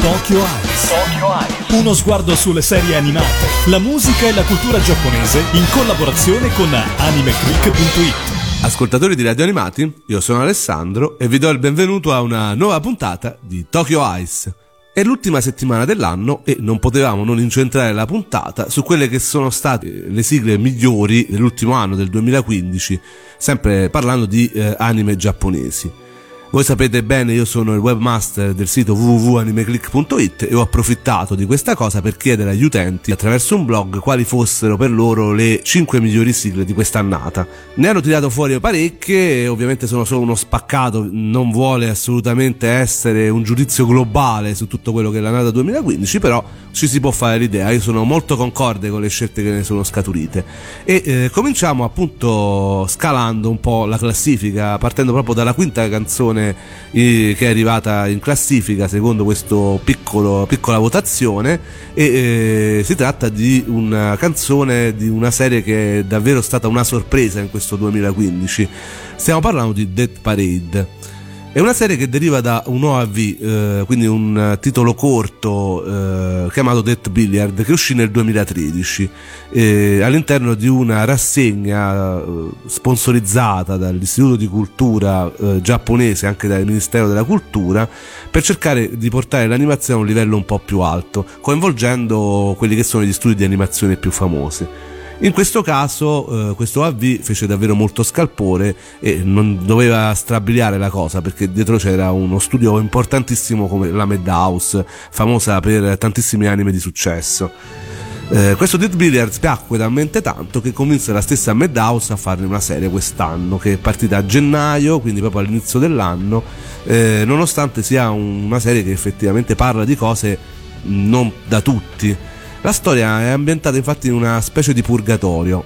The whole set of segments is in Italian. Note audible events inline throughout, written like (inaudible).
Tokyo Eyes. Tokyo Eyes. Uno sguardo sulle serie animate, la musica e la cultura giapponese in collaborazione con animeclick.it. Ascoltatori di Radio Animati, io sono Alessandro e vi do il benvenuto a una nuova puntata di Tokyo Ice. È l'ultima settimana dell'anno e non potevamo non incentrare la puntata su quelle che sono state le sigle migliori dell'ultimo anno del 2015, sempre parlando di eh, anime giapponesi. Voi sapete bene, io sono il webmaster del sito www.animeclick.it e ho approfittato di questa cosa per chiedere agli utenti attraverso un blog quali fossero per loro le 5 migliori sigle di quest'annata. Ne hanno tirato fuori parecchie ovviamente sono solo uno spaccato, non vuole assolutamente essere un giudizio globale su tutto quello che è l'annata 2015, però ci si può fare l'idea, io sono molto concorde con le scelte che ne sono scaturite e eh, cominciamo appunto scalando un po' la classifica partendo proprio dalla quinta canzone canzone che è arrivata in classifica secondo questa piccola votazione e eh, si tratta di una canzone di una serie che è davvero stata una sorpresa in questo 2015. Stiamo parlando di Dead Parade. È una serie che deriva da un OAV, eh, quindi un titolo corto eh, chiamato Death Billiard che uscì nel 2013 eh, all'interno di una rassegna eh, sponsorizzata dall'Istituto di Cultura eh, giapponese, anche dal Ministero della Cultura, per cercare di portare l'animazione a un livello un po' più alto, coinvolgendo quelli che sono gli studi di animazione più famosi. In questo caso eh, questo AV fece davvero molto scalpore e non doveva strabiliare la cosa perché dietro c'era uno studio importantissimo come la Madhouse, famosa per tantissimi anime di successo. Eh, questo Dead Billiards piacque talmente tanto che convinse la stessa Madhouse a farne una serie quest'anno che è partita a gennaio, quindi proprio all'inizio dell'anno, eh, nonostante sia una serie che effettivamente parla di cose non da tutti la storia è ambientata infatti in una specie di purgatorio.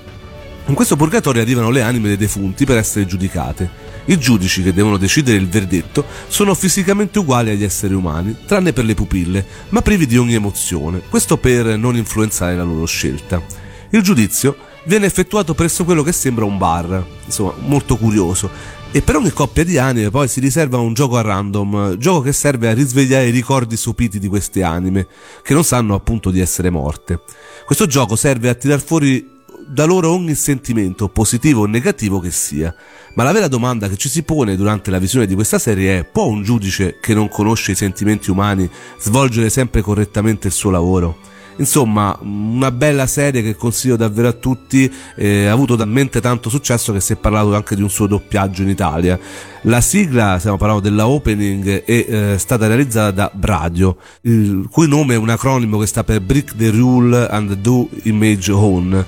In questo purgatorio arrivano le anime dei defunti per essere giudicate. I giudici che devono decidere il verdetto sono fisicamente uguali agli esseri umani, tranne per le pupille, ma privi di ogni emozione, questo per non influenzare la loro scelta. Il giudizio viene effettuato presso quello che sembra un bar, insomma molto curioso, e per ogni coppia di anime poi si riserva un gioco a random, gioco che serve a risvegliare i ricordi sopiti di queste anime, che non sanno appunto di essere morte. Questo gioco serve a tirar fuori da loro ogni sentimento, positivo o negativo che sia. Ma la vera domanda che ci si pone durante la visione di questa serie è: può un giudice che non conosce i sentimenti umani svolgere sempre correttamente il suo lavoro? Insomma, una bella serie che consiglio davvero a tutti, eh, ha avuto talmente tanto successo che si è parlato anche di un suo doppiaggio in Italia. La sigla, stiamo parlando della opening, è eh, stata realizzata da Bradio, il cui nome è un acronimo che sta per Break the Rule and Do Image Own,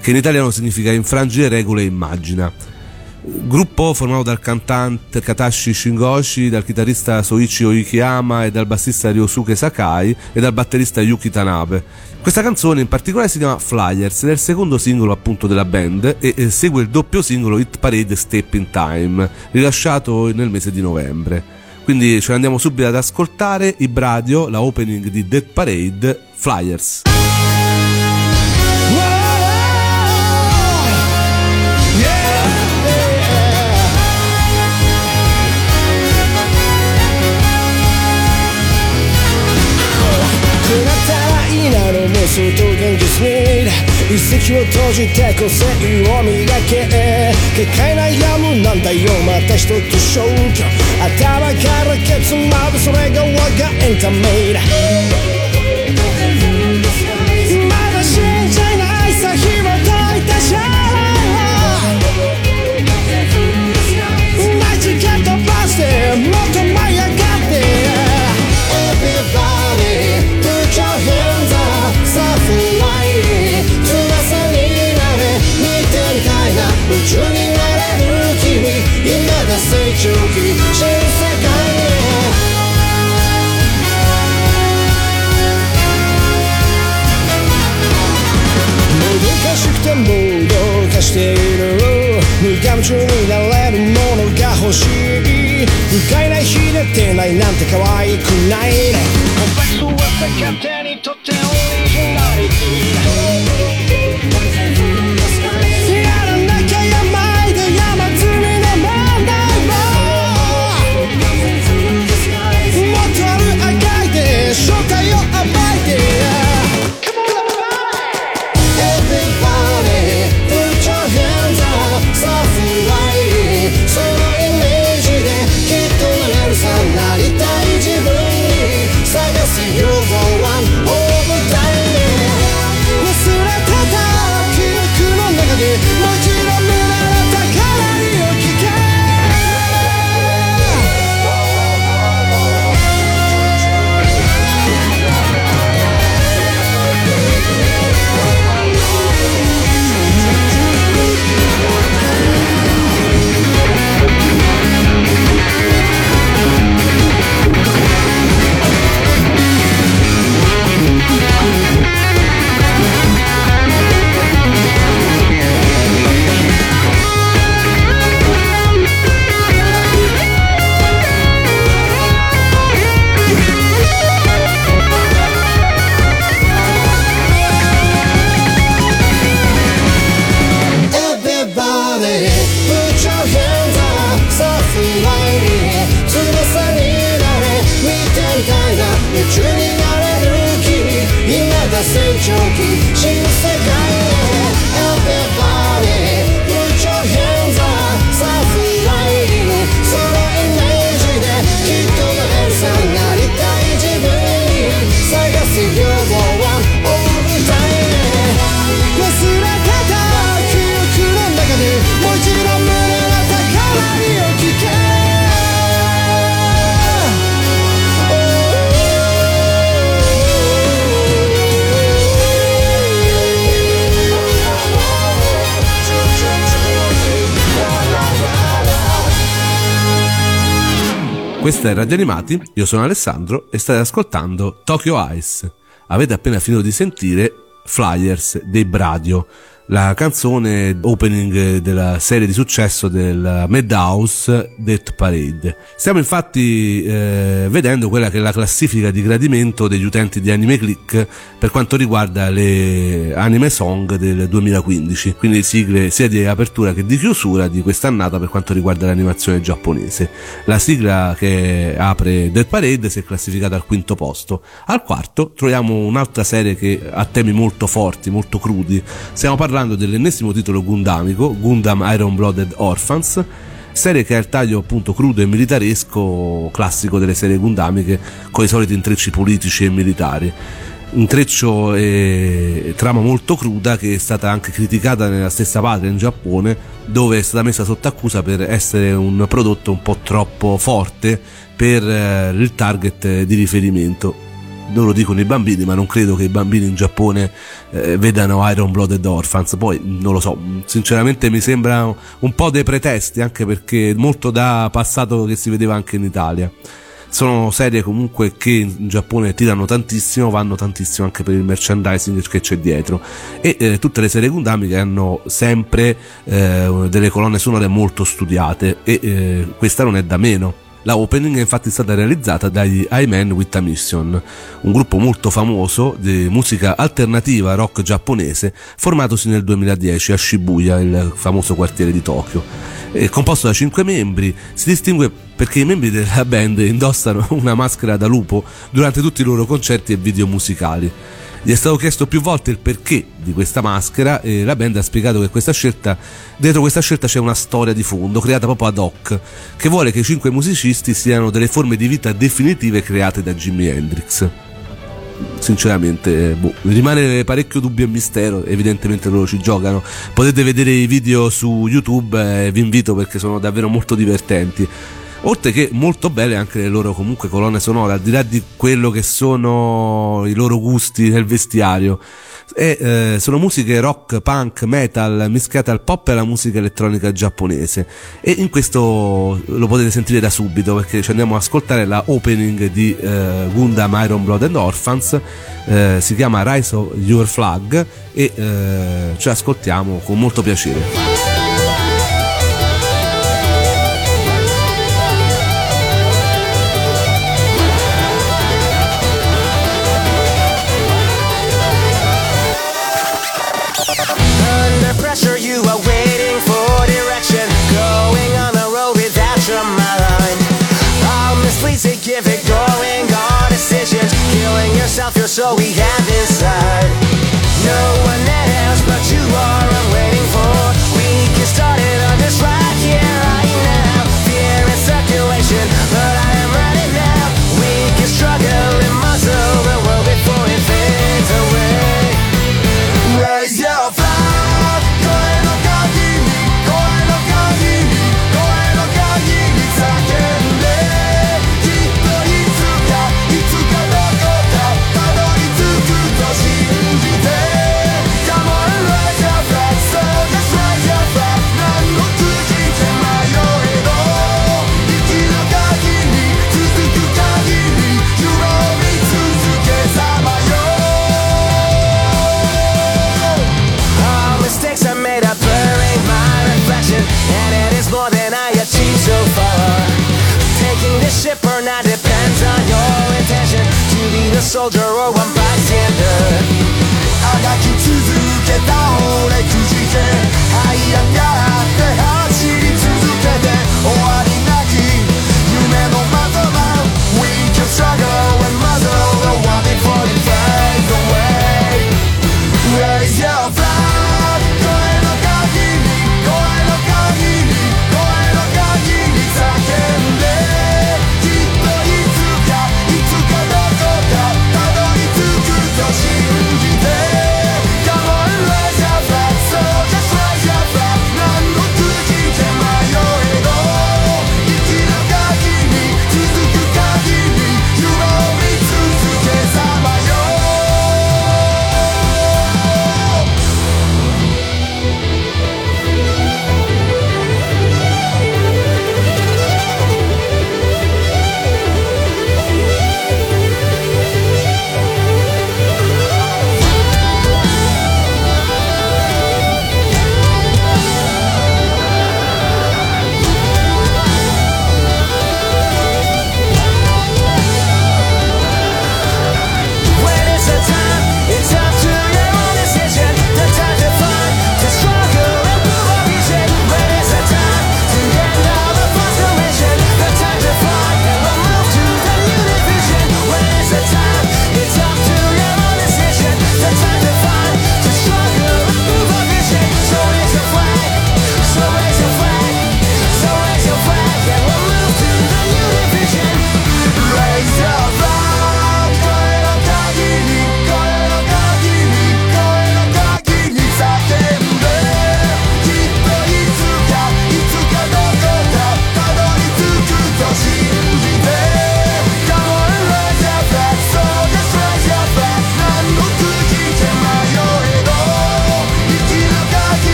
che in italiano significa infrangere regole e immagina gruppo formato dal cantante Katashi Shingoshi, dal chitarrista Soichi Oikiyama e dal bassista Ryosuke Sakai e dal batterista Yuki Tanabe. Questa canzone in particolare si chiama Flyers è il secondo singolo appunto della band e, segue il doppio singolo Hit Parade Step in Time, rilasciato nel mese di novembre. Quindi ce l'andiamo subito ad ascoltare, Ibradio, la opening di Dead Parade, Flyers. すと現実に遺跡を閉じて個性を磨け。結界悩むなんだよ。また一つ消去。頭からケツまでそれが我がエンタメだ。中になれる君。未だ成長期。Questa è Radio Animati, io sono Alessandro e state ascoltando Tokyo Ice. Avete appena finito di sentire Flyers dei Bradio, la canzone opening della serie di successo del Madhouse Death Parade. Stiamo infatti eh, vedendo quella che è la classifica di gradimento degli utenti di Anime Click per quanto riguarda le anime song del 2015, quindi sigle sia di apertura che di chiusura di quest'annata per quanto riguarda l'animazione giapponese. La sigla che apre Death Parade si è classificata al quinto posto. Al quarto troviamo un'altra serie che ha temi molto forti, molto crudi. Stiamo parlando dell'ennesimo titolo gundamico, Gundam Iron Blooded Orphans, serie che ha il taglio appunto crudo e militaresco classico delle serie gundamiche con i soliti intrecci politici e militari. Intreccio e trama molto cruda che è stata anche criticata nella stessa patria in Giappone dove è stata messa sotto accusa per essere un prodotto un po' troppo forte per eh, il target di riferimento non lo dicono i bambini, ma non credo che i bambini in Giappone eh, vedano Iron Blooded Orphans. Poi non lo so, sinceramente mi sembra un po' dei pretesti, anche perché molto da passato che si vedeva anche in Italia. Sono serie comunque che in Giappone tirano tantissimo, vanno tantissimo anche per il merchandising che c'è dietro. E eh, tutte le serie Gundamiche hanno sempre eh, delle colonne sonore molto studiate e eh, questa non è da meno. La opening è infatti stata realizzata dagli I Man with a Mission, un gruppo molto famoso di musica alternativa rock giapponese formatosi nel 2010 a Shibuya, il famoso quartiere di Tokyo. È composto da 5 membri, si distingue perché i membri della band indossano (laughs) una maschera da lupo durante tutti i loro concerti e video musicali. Gli è stato chiesto più volte il perché di questa maschera e la band ha spiegato che questa scelta, dietro questa scelta c'è una storia di fondo creata proprio ad hoc, che vuole che i cinque musicisti siano delle forme di vita definitive create da Jimi Hendrix. Sinceramente, boh, rimane parecchio dubbio e mistero. Evidentemente loro ci giocano. Potete vedere i video su YouTube, eh, vi invito perché sono davvero molto divertenti oltre che molto belle anche le loro comunque colonne sonore al di là di quello che sono i loro gusti nel vestiario. E eh, sono musiche rock, punk, metal mischiate al pop e alla musica elettronica giapponese. E in questo lo potete sentire da subito perché ci andiamo ad ascoltare la opening di eh, Gundam Iron Blood and Orphans. Eh, si chiama Rise of Your Flag e eh, ci ascoltiamo con molto piacere so we have inside?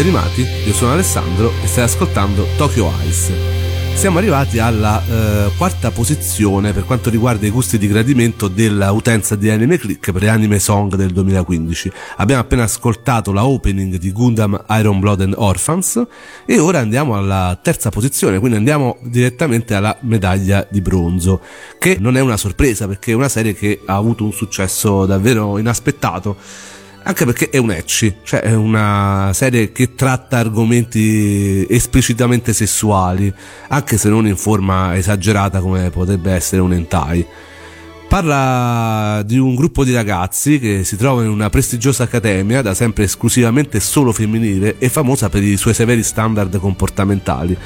Radio Animati, io sono Alessandro e stai ascoltando Tokyo Ice. Siamo arrivati alla eh, quarta posizione per quanto riguarda i gusti di gradimento dell'utenza di Anime Click per Anime Song del 2015. Abbiamo appena ascoltato la opening di Gundam Iron Blood and Orphans e ora andiamo alla terza posizione, quindi andiamo direttamente alla medaglia di bronzo, che non è una sorpresa perché è una serie che ha avuto un successo davvero inaspettato anche perché è un ecci, cioè è una serie che tratta argomenti esplicitamente sessuali, anche se non in forma esagerata come potrebbe essere un hentai. Parla di un gruppo di ragazzi che si trova in una prestigiosa accademia, da sempre esclusivamente solo femminile e famosa per i suoi severi standard comportamentali,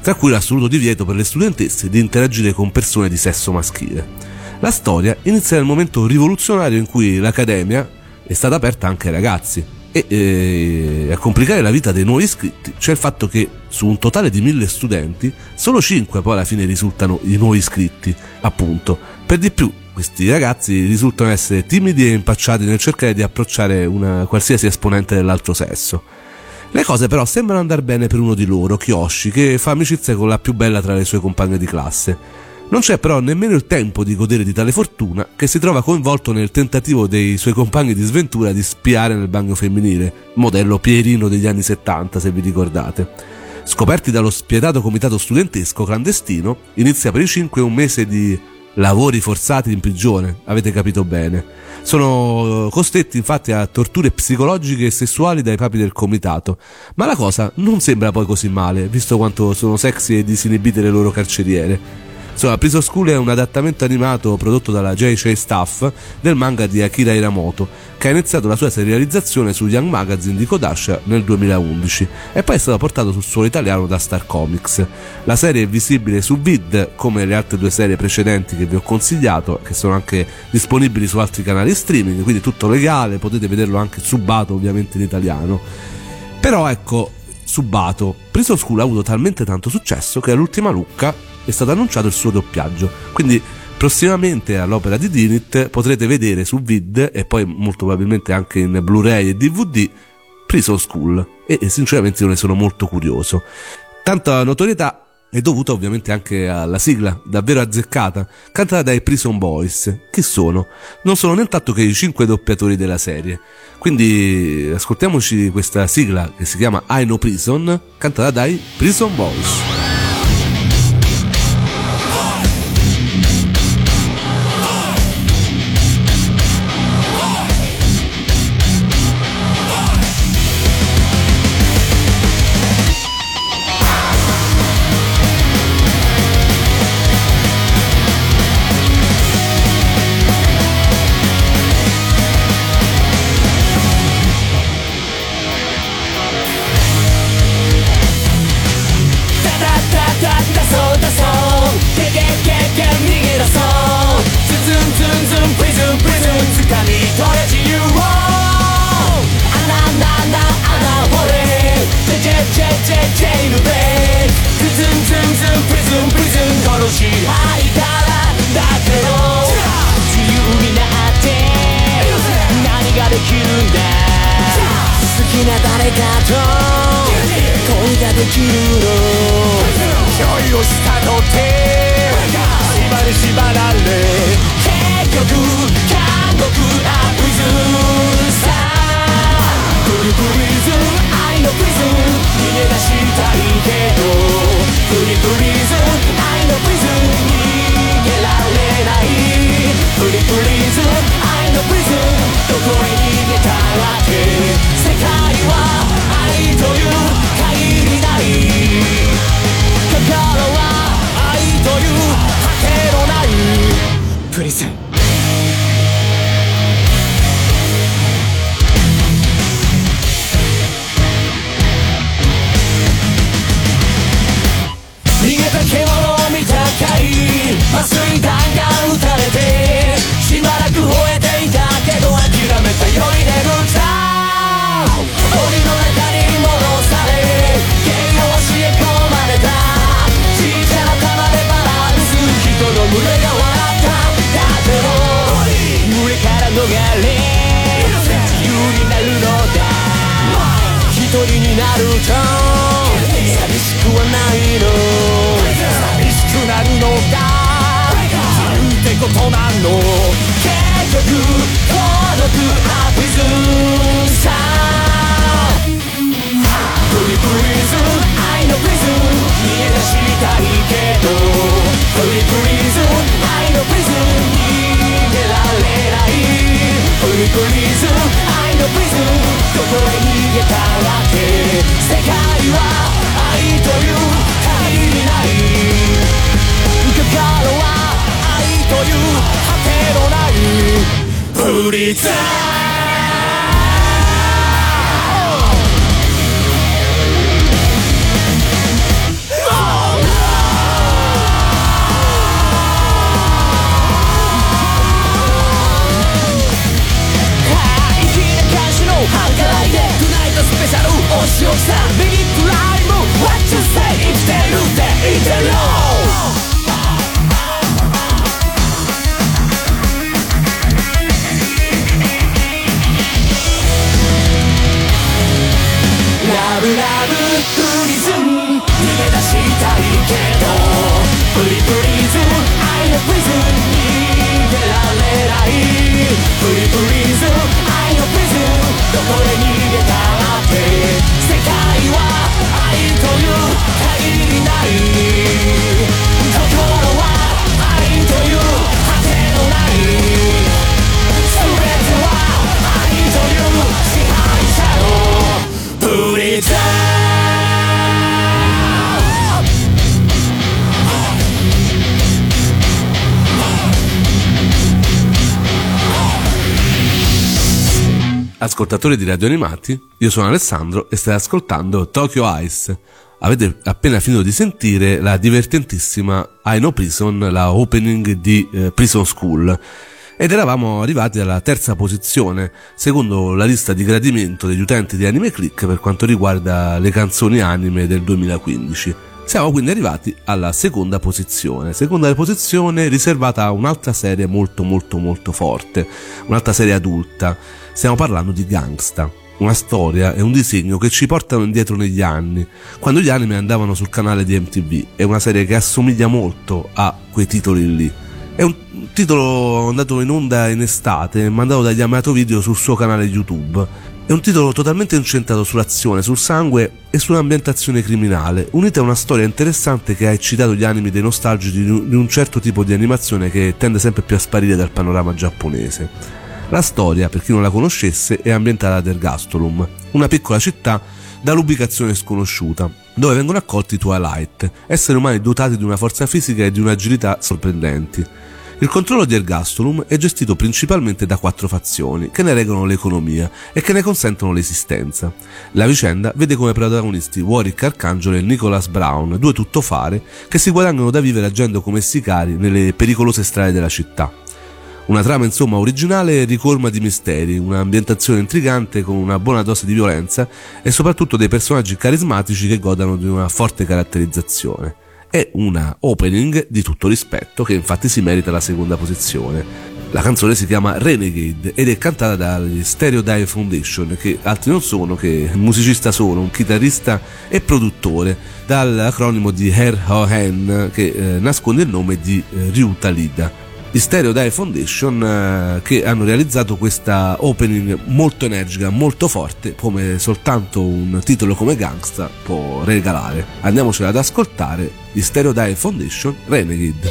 tra cui l'assoluto divieto per le studentesse di interagire con persone di sesso maschile. La storia inizia nel momento rivoluzionario in cui l'Accademia, è stata aperta anche ai ragazzi. E eh, a complicare la vita dei nuovi iscritti c'è il fatto che su un totale di mille studenti, solo 5 poi alla fine risultano i nuovi iscritti, appunto. Per di più, questi ragazzi risultano essere timidi e impacciati nel cercare di approcciare una qualsiasi esponente dell'altro sesso. Le cose però sembrano andare bene per uno di loro, Kyoshi, che fa amicizia con la più bella tra le sue compagne di classe. Non c'è però nemmeno il tempo di godere di tale fortuna che si trova coinvolto nel tentativo dei suoi compagni di sventura di spiare nel bagno femminile, modello Pierino degli anni 70 se vi ricordate. Scoperti dallo spietato comitato studentesco clandestino, inizia per i cinque un mese di lavori forzati in prigione, avete capito bene. Sono costretti infatti a torture psicologiche e sessuali dai papi del comitato, ma la cosa non sembra poi così male, visto quanto sono sexy e disinibite le loro carceriere. Insomma, Prison School è un adattamento animato prodotto dalla J.J. Staff del manga di Akira Hiramoto, che ha iniziato la sua serializzazione su Young Magazine di Kodasha nel 2011 e poi è stato portato sul suolo italiano da Star Comics. La serie è visibile su Vid, come le altre due serie precedenti che vi ho consigliato, che sono anche disponibili su altri canali streaming, quindi tutto legale, potete vederlo anche subato ovviamente in italiano. Però ecco, subato, Prison School ha avuto talmente tanto successo che all'ultima Lucca è stato annunciato il suo doppiaggio. Quindi prossimamente all'opera di Dinit potrete vedere su Vid e poi molto probabilmente anche in Blu-ray e DVD Prison School e, e sinceramente io ne sono molto curioso. Tanta notorietà è dovuta ovviamente anche alla sigla, davvero azzeccata, cantata dai Prison Boys. Chi sono? Non sono nient'altro che i cinque doppiatori della serie. Quindi ascoltiamoci questa sigla che si chiama I Know Prison, cantata dai Prison Boys. Ascoltatori di Radio Animati, io sono Alessandro e stai ascoltando Tokyo Ice. Avete appena finito di sentire la divertentissima I Know Prison, la opening di eh, Prison School. Ed eravamo arrivati alla terza posizione, secondo la lista di gradimento degli utenti di Anime Click per quanto riguarda le canzoni anime del 2015. Siamo quindi arrivati alla seconda posizione, seconda posizione riservata a un'altra serie molto molto molto forte, un'altra serie adulta. Stiamo parlando di Gangsta, una storia e un disegno che ci portano indietro negli anni, quando gli anime andavano sul canale di MTV. È una serie che assomiglia molto a quei titoli lì. È un titolo andato in onda in estate, mandato dagli Amato Video sul suo canale YouTube. È un titolo totalmente incentrato sull'azione, sul sangue e sull'ambientazione criminale, unita a una storia interessante che ha eccitato gli animi dei nostalgici di un- di un certo tipo di animazione che tende sempre più a sparire dal panorama giapponese. La storia, per chi non la conoscesse, è ambientata ad Ergastolum, una piccola città dall'ubicazione sconosciuta, dove vengono accolti i Twilight, esseri umani dotati di una forza fisica e di un'agilità sorprendenti. Il controllo di Ergastolum è gestito principalmente da quattro fazioni che ne regolano l'economia e che ne consentono l'esistenza. La vicenda vede come protagonisti Warwick Arcangelo e Nicholas Brown, due tuttofare che si guadagnano da vivere agendo come sicari nelle pericolose strade della città. Una trama insomma originale ricolma di misteri, un'ambientazione intrigante con una buona dose di violenza e soprattutto dei personaggi carismatici che godano di una forte caratterizzazione. È una opening di tutto rispetto che infatti si merita la seconda posizione. La canzone si chiama Renegade ed è cantata dagli Stereo Die Foundation, che altri non sono che musicista solo, un chitarrista e produttore, dall'acronimo di Her Hohen, che eh, nasconde il nome di eh, Ryuta Lida. Gli Stereo Die Foundation eh, che hanno realizzato questa opening molto energica, molto forte, come soltanto un titolo come Gangsta può regalare. Andiamocela ad ascoltare gli Stereo Die Foundation Renegade.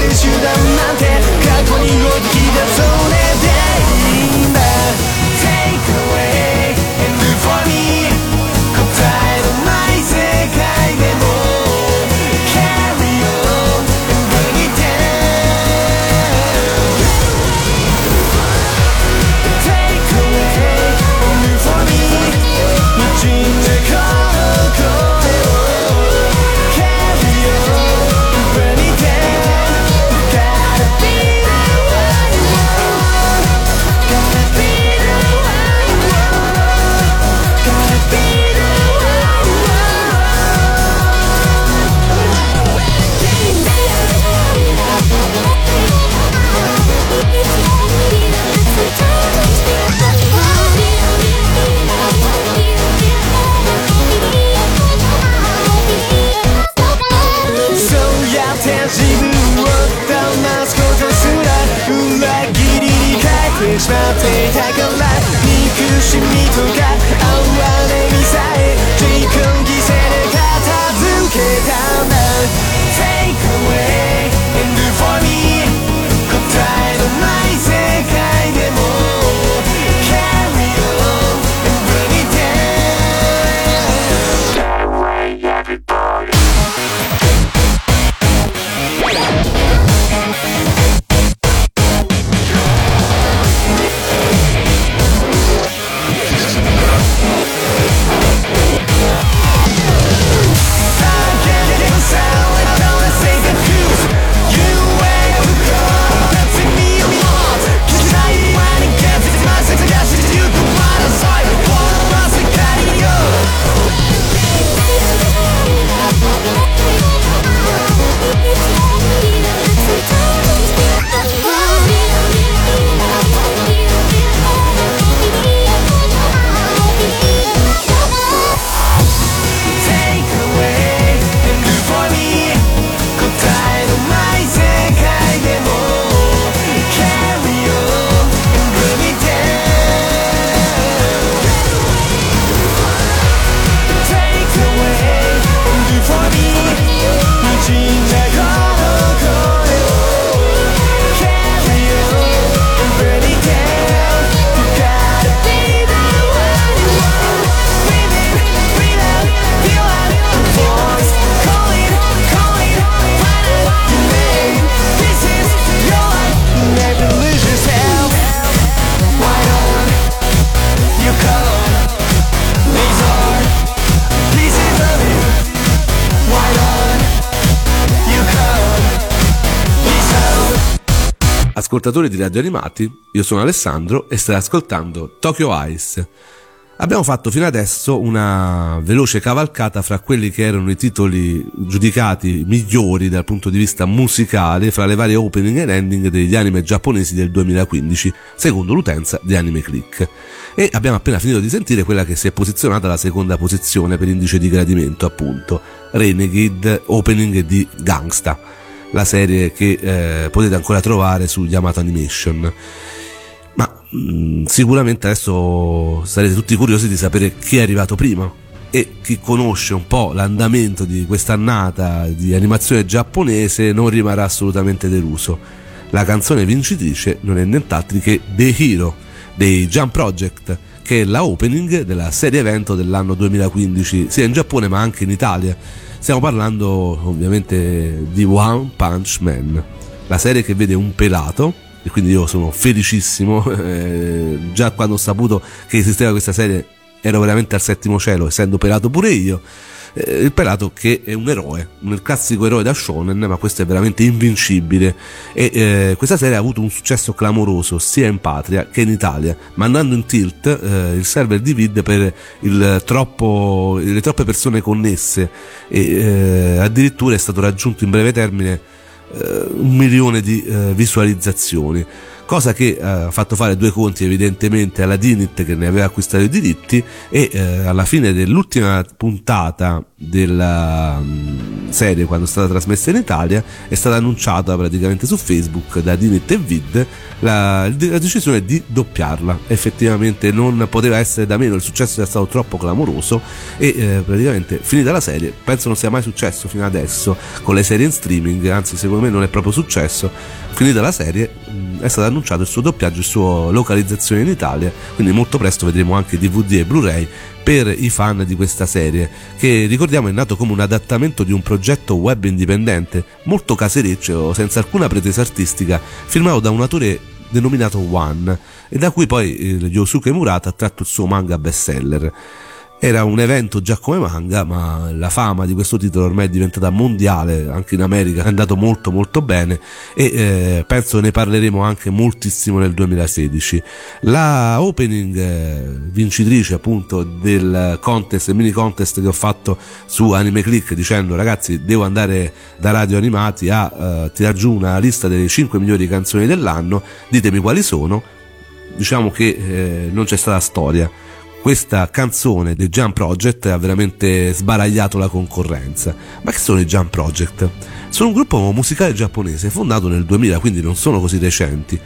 face you the man ascoltatori di Radio Animati, io sono Alessandro e stai ascoltando Tokyo Ice. Abbiamo fatto fino adesso una veloce cavalcata fra quelli che erano i titoli giudicati migliori dal punto di vista musicale fra le varie opening e ending degli anime giapponesi del 2015, secondo l'utenza di Anime Click. E abbiamo appena finito di sentire quella che si è posizionata alla seconda posizione per indice di gradimento, appunto, Renegade Opening di Gangsta, la serie che eh, potete ancora trovare su Yamato Animation. Ma mh, mm, sicuramente adesso sarete tutti curiosi di sapere chi è arrivato prima e chi conosce un po' l'andamento di quest'annata di animazione giapponese non rimarrà assolutamente deluso. La canzone vincitrice non è nient'altro che The Hero dei Jump Project, che è la opening della serie evento dell'anno 2015 sia in Giappone ma anche in Italia. Stiamo parlando ovviamente di One Punch Man, la serie che vede un pelato e quindi io sono felicissimo. (laughs) Eh, già quando ho saputo che esisteva questa serie ero veramente al settimo cielo, essendo pelato pure io. Eh, il pelato che è un eroe, un classico eroe da shonen, ma questo è veramente invincibile. E eh, questa serie ha avuto un successo clamoroso sia in patria che in Italia, mandando in tilt eh, il server di vid per il troppo, le troppe persone connesse e eh, addirittura è stato raggiunto in breve termine eh, un milione di visualizzazioni cosa che eh, ha fatto fare due conti evidentemente alla Dinit che ne aveva acquistato i diritti e eh, alla fine dell'ultima puntata della um, serie quando è stata trasmessa in Italia è stata annunciata praticamente su Facebook da Dinit e Vid la, la, decisione di doppiarla. Effettivamente non poteva essere da meno il successo è stato troppo clamoroso e eh, praticamente finita la serie penso non sia mai successo fino adesso con le serie in streaming anzi secondo me non è proprio successo. Finita la serie mh, è stato annunciato il suo doppiaggio, il suo localizzazione in Italia, quindi molto presto vedremo anche DVD e Blu-ray per i fan di questa serie, che ricordiamo è nato come un adattamento di un progetto web indipendente, molto casereccio, senza alcuna pretesa artistica, firmato da un autore denominato One, e da cui poi eh, Yosuke Murata ha tratto il suo manga bestseller. Era un evento già come manga, ma la fama di questo titolo ormai è diventata mondiale, anche in America è andato molto molto bene e eh, penso ne parleremo anche moltissimo nel 2016. La opening eh, vincitrice appunto del contest, mini contest che ho fatto su Anime Click dicendo ragazzi devo andare da radio animati a eh, tirar giù una lista delle 5 migliori canzoni dell'anno, ditemi quali sono, diciamo che eh, non c'è stata storia questa canzone dei Jump Project ha veramente sbaragliato la concorrenza. Ma che sono i Jump Project? Sono un gruppo musicale giapponese fondato nel 2000, quindi non sono così recenti.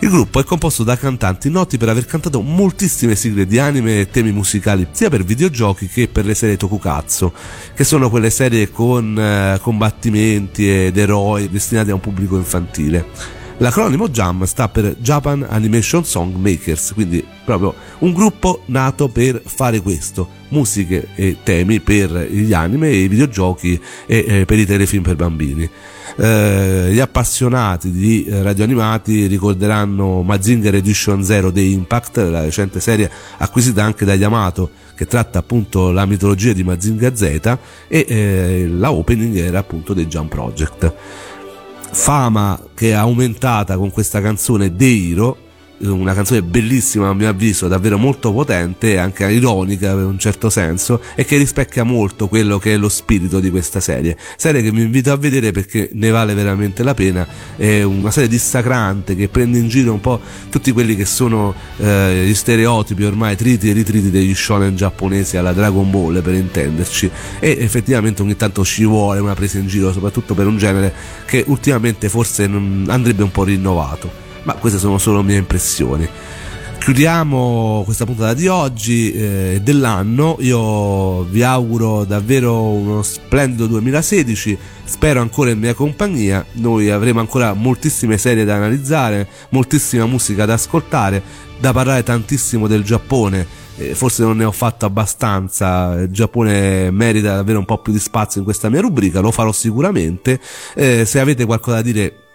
Il gruppo è composto da cantanti noti per aver cantato moltissime sigle di anime e temi musicali sia per videogiochi che per le serie Tokukatsu, che sono quelle serie con eh, combattimenti ed eroi destinati a un pubblico infantile. L'acronimo JAM sta per Japan Animation Song Makers, quindi proprio un gruppo nato per fare questo, musiche e temi per gli anime e i videogiochi e eh, per i telefilm per bambini. Eh, gli appassionati di radioanimati ricorderanno Mazinger Edition Zero dei Impact, la recente serie acquisita anche da Yamato che tratta appunto la mitologia di Mazinga Z e eh, la opening era appunto dei Jump Project fama che è aumentata con questa canzone Hero una canzone bellissima a mio avviso, davvero molto potente anche ironica in un certo senso e che rispecchia molto quello che è lo spirito di questa serie. Serie che mi invito a vedere perché ne vale veramente la pena, è una serie dissacrante che prende in giro un po' tutti quelli che sono eh, gli stereotipi ormai triti e ritriti degli shonen giapponesi alla Dragon Ball per intenderci. E effettivamente ogni tanto ci vuole una presa in giro soprattutto per un genere che ultimamente forse andrebbe un po' rinnovato ma queste sono solo mie impressioni. Chiudiamo questa puntata di oggi eh, dell'anno, io vi auguro davvero uno splendido 2016, spero ancora in mia compagnia, noi avremo ancora moltissime serie da analizzare, moltissima musica da ascoltare, da parlare tantissimo del Giappone, eh, forse non ne ho fatto abbastanza, il Giappone merita davvero un po' più di spazio in questa mia rubrica, lo farò sicuramente, eh, se avete qualcosa da dire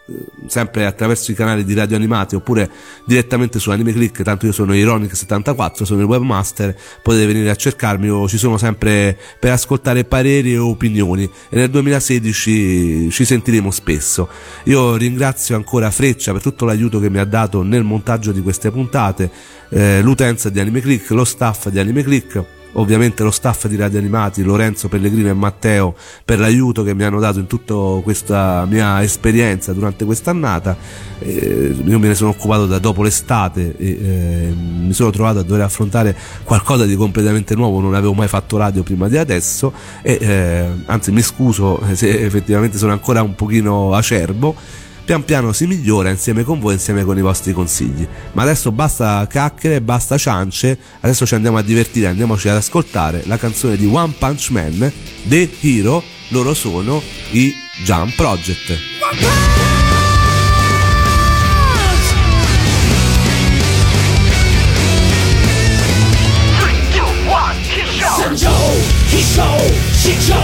sempre attraverso i canali di radio animati oppure direttamente su Anime Click, tanto io sono Ironic74, sono il webmaster, potete venire a cercarmi, io ci sono sempre per ascoltare pareri e opinioni e nel 2016 ci sentiremo spesso. Io ringrazio ancora Freccia per tutto l'aiuto che mi ha dato nel montaggio di queste puntate, eh, l'utenza di Anime Click, lo staff di Anime Click ovviamente lo staff di Radio Animati, Lorenzo Pellegrino e Matteo per l'aiuto che mi hanno dato in tutta questa mia esperienza durante quest'annata. Eh, io me ne sono occupato da dopo l'estate e eh, mi sono trovato a dover affrontare qualcosa di completamente nuovo, non avevo mai fatto radio prima di adesso e eh, anzi mi scuso se effettivamente sono ancora un pochino acerbo pian piano si migliora insieme con voi, insieme con i vostri consigli. Ma adesso basta chiacchiere, basta ciance, adesso ci andiamo a divertire, andiamoci ad ascoltare la canzone di One Punch Man, The Hero, loro sono i Jump Project. Sanjo, Hisho, Shijo,